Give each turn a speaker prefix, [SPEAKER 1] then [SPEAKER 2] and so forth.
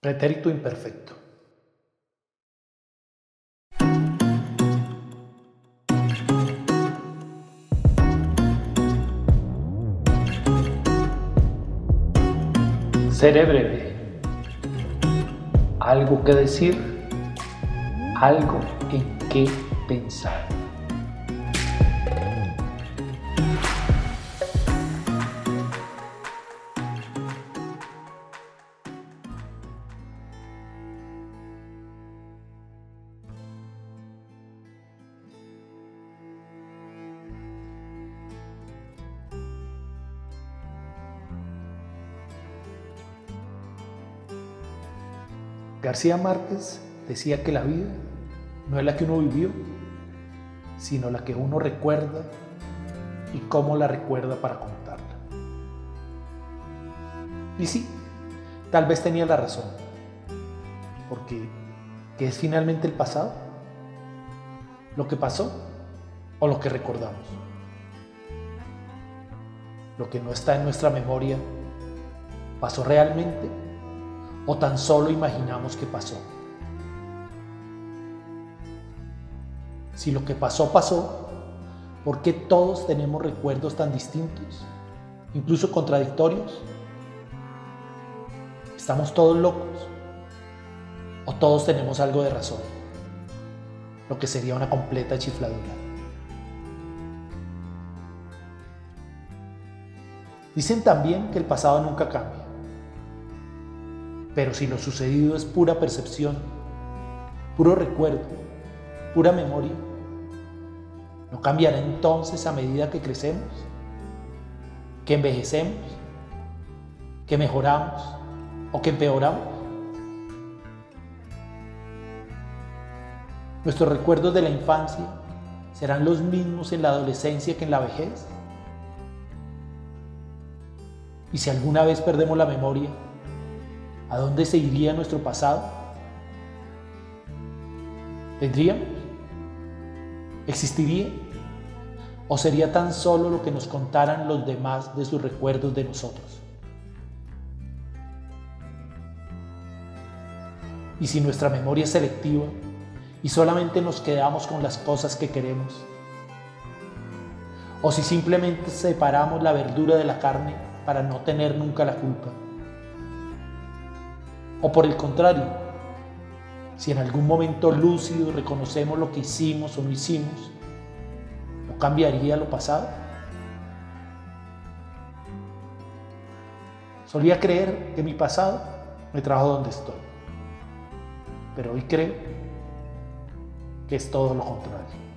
[SPEAKER 1] Pretérito imperfecto. Seré breve. Algo que decir, algo en qué pensar. García Márquez decía que la vida no es la que uno vivió, sino la que uno recuerda y cómo la recuerda para contarla. Y sí, tal vez tenía la razón, porque ¿qué es finalmente el pasado? ¿Lo que pasó o lo que recordamos? Lo que no está en nuestra memoria, ¿pasó realmente? O tan solo imaginamos que pasó. Si lo que pasó pasó, ¿por qué todos tenemos recuerdos tan distintos, incluso contradictorios? ¿Estamos todos locos? ¿O todos tenemos algo de razón? Lo que sería una completa chifladura. Dicen también que el pasado nunca cambia. Pero si lo sucedido es pura percepción, puro recuerdo, pura memoria, ¿no cambiará entonces a medida que crecemos? ¿Que envejecemos? ¿Que mejoramos? ¿O que empeoramos? ¿Nuestros recuerdos de la infancia serán los mismos en la adolescencia que en la vejez? ¿Y si alguna vez perdemos la memoria, ¿A dónde se iría nuestro pasado? ¿Tendríamos? ¿Existiría? ¿O sería tan solo lo que nos contaran los demás de sus recuerdos de nosotros? Y si nuestra memoria es selectiva y solamente nos quedamos con las cosas que queremos, o si simplemente separamos la verdura de la carne para no tener nunca la culpa. O por el contrario, si en algún momento lúcido reconocemos lo que hicimos o no hicimos, ¿no cambiaría lo pasado? Solía creer que mi pasado me trajo donde estoy, pero hoy creo que es todo lo contrario.